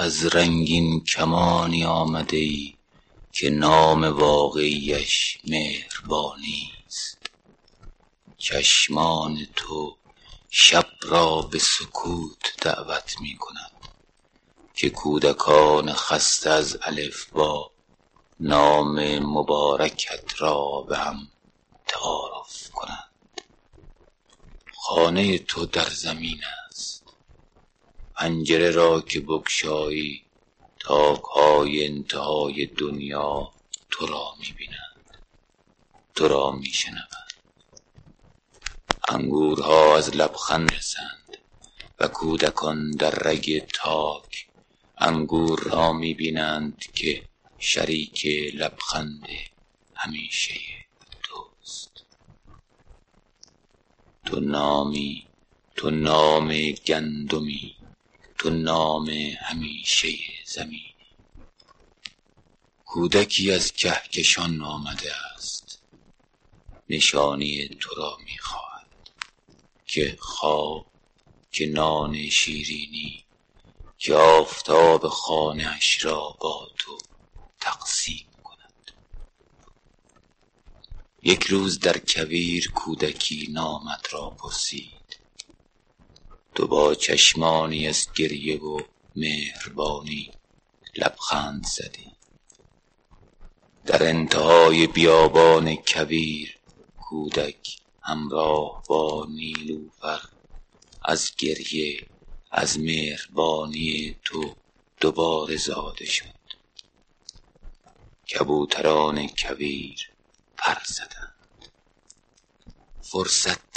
از رنگین کمانی آمده ای که نام واقعیش مهربانی است. چشمان تو شب را به سکوت دعوت می کند که کودکان خسته از الف با نام مبارکت را به هم تعارف کنند. خانه تو در زمین است. پنجره را که بگشایی تاک های انتهای دنیا تو را می‌بینند. تو را میشنوند. انگورها از لبخند رسند و کودکان در رگ تاک انگور را می‌بینند که شریک لبخند همیشه توست. تو نامی تو نام گندمی تو نام همیشه زمین. کودکی از کهکشان آمده است. نشانی تو را می‌خواهد. که خواب که نان شیرینی که آفتاب خانهاش را با تو تقسیم کند. یک روز در کویر کودکی نامت را پرسید. تو با چشمانی از گریه و مهربانی لبخند زدی. در انتهای بیابان کویر کودک همراه با نیلوفر از گریه از مهربانی تو دوباره زاده شد. کبوتران کویر پر زدند. فرصت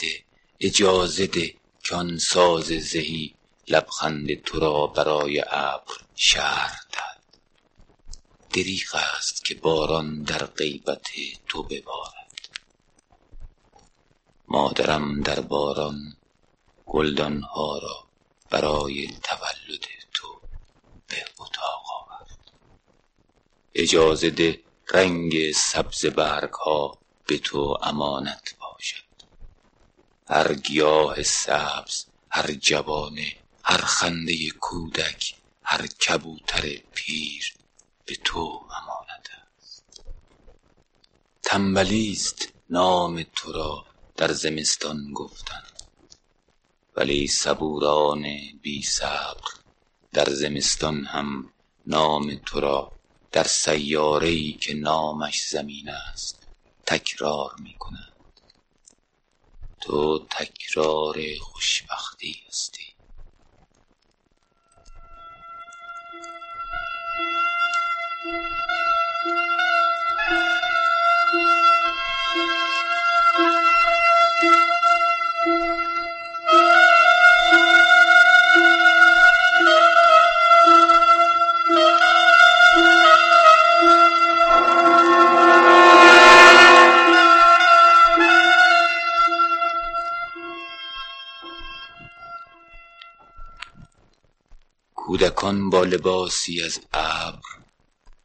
اجازه ده کان ساز زهی لبخند تو را برای ابر شرح داد. دریغ است که باران در غیبت تو ببارد. مادرم در باران گلدان ها را برای تولد تو به اتاق آورد. اجازه ده رنگ سبز برگ ها به تو امانت هر گیاه سبز هر جوانه هر خنده کودک هر کبوتر پیر به تو امانت است. تنبلی است نام تو را در زمستان گفتن ولی صبوران بی صبر در زمستان هم نام تو را در سیاره ای که نامش زمین است تکرار می کنند تو تکرار خوشبختی هستی. کودکان با لباسی از ابر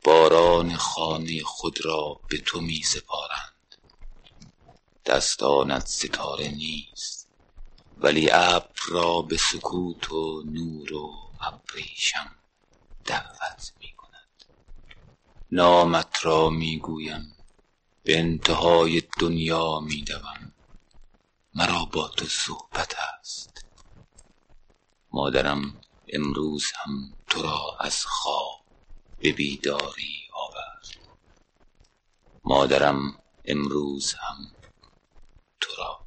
باران خانه خود را به تو می سپارند. دستانت ستاره نیست ولی ابر را به سکوت و نور و ابریشم دعوت می کند. نامت را می گویم به انتهای دنیا می دوم. مرا با تو صحبت است. مادرم امروز هم تو را از خواب به بیداری آورد. مادرم امروز هم تو را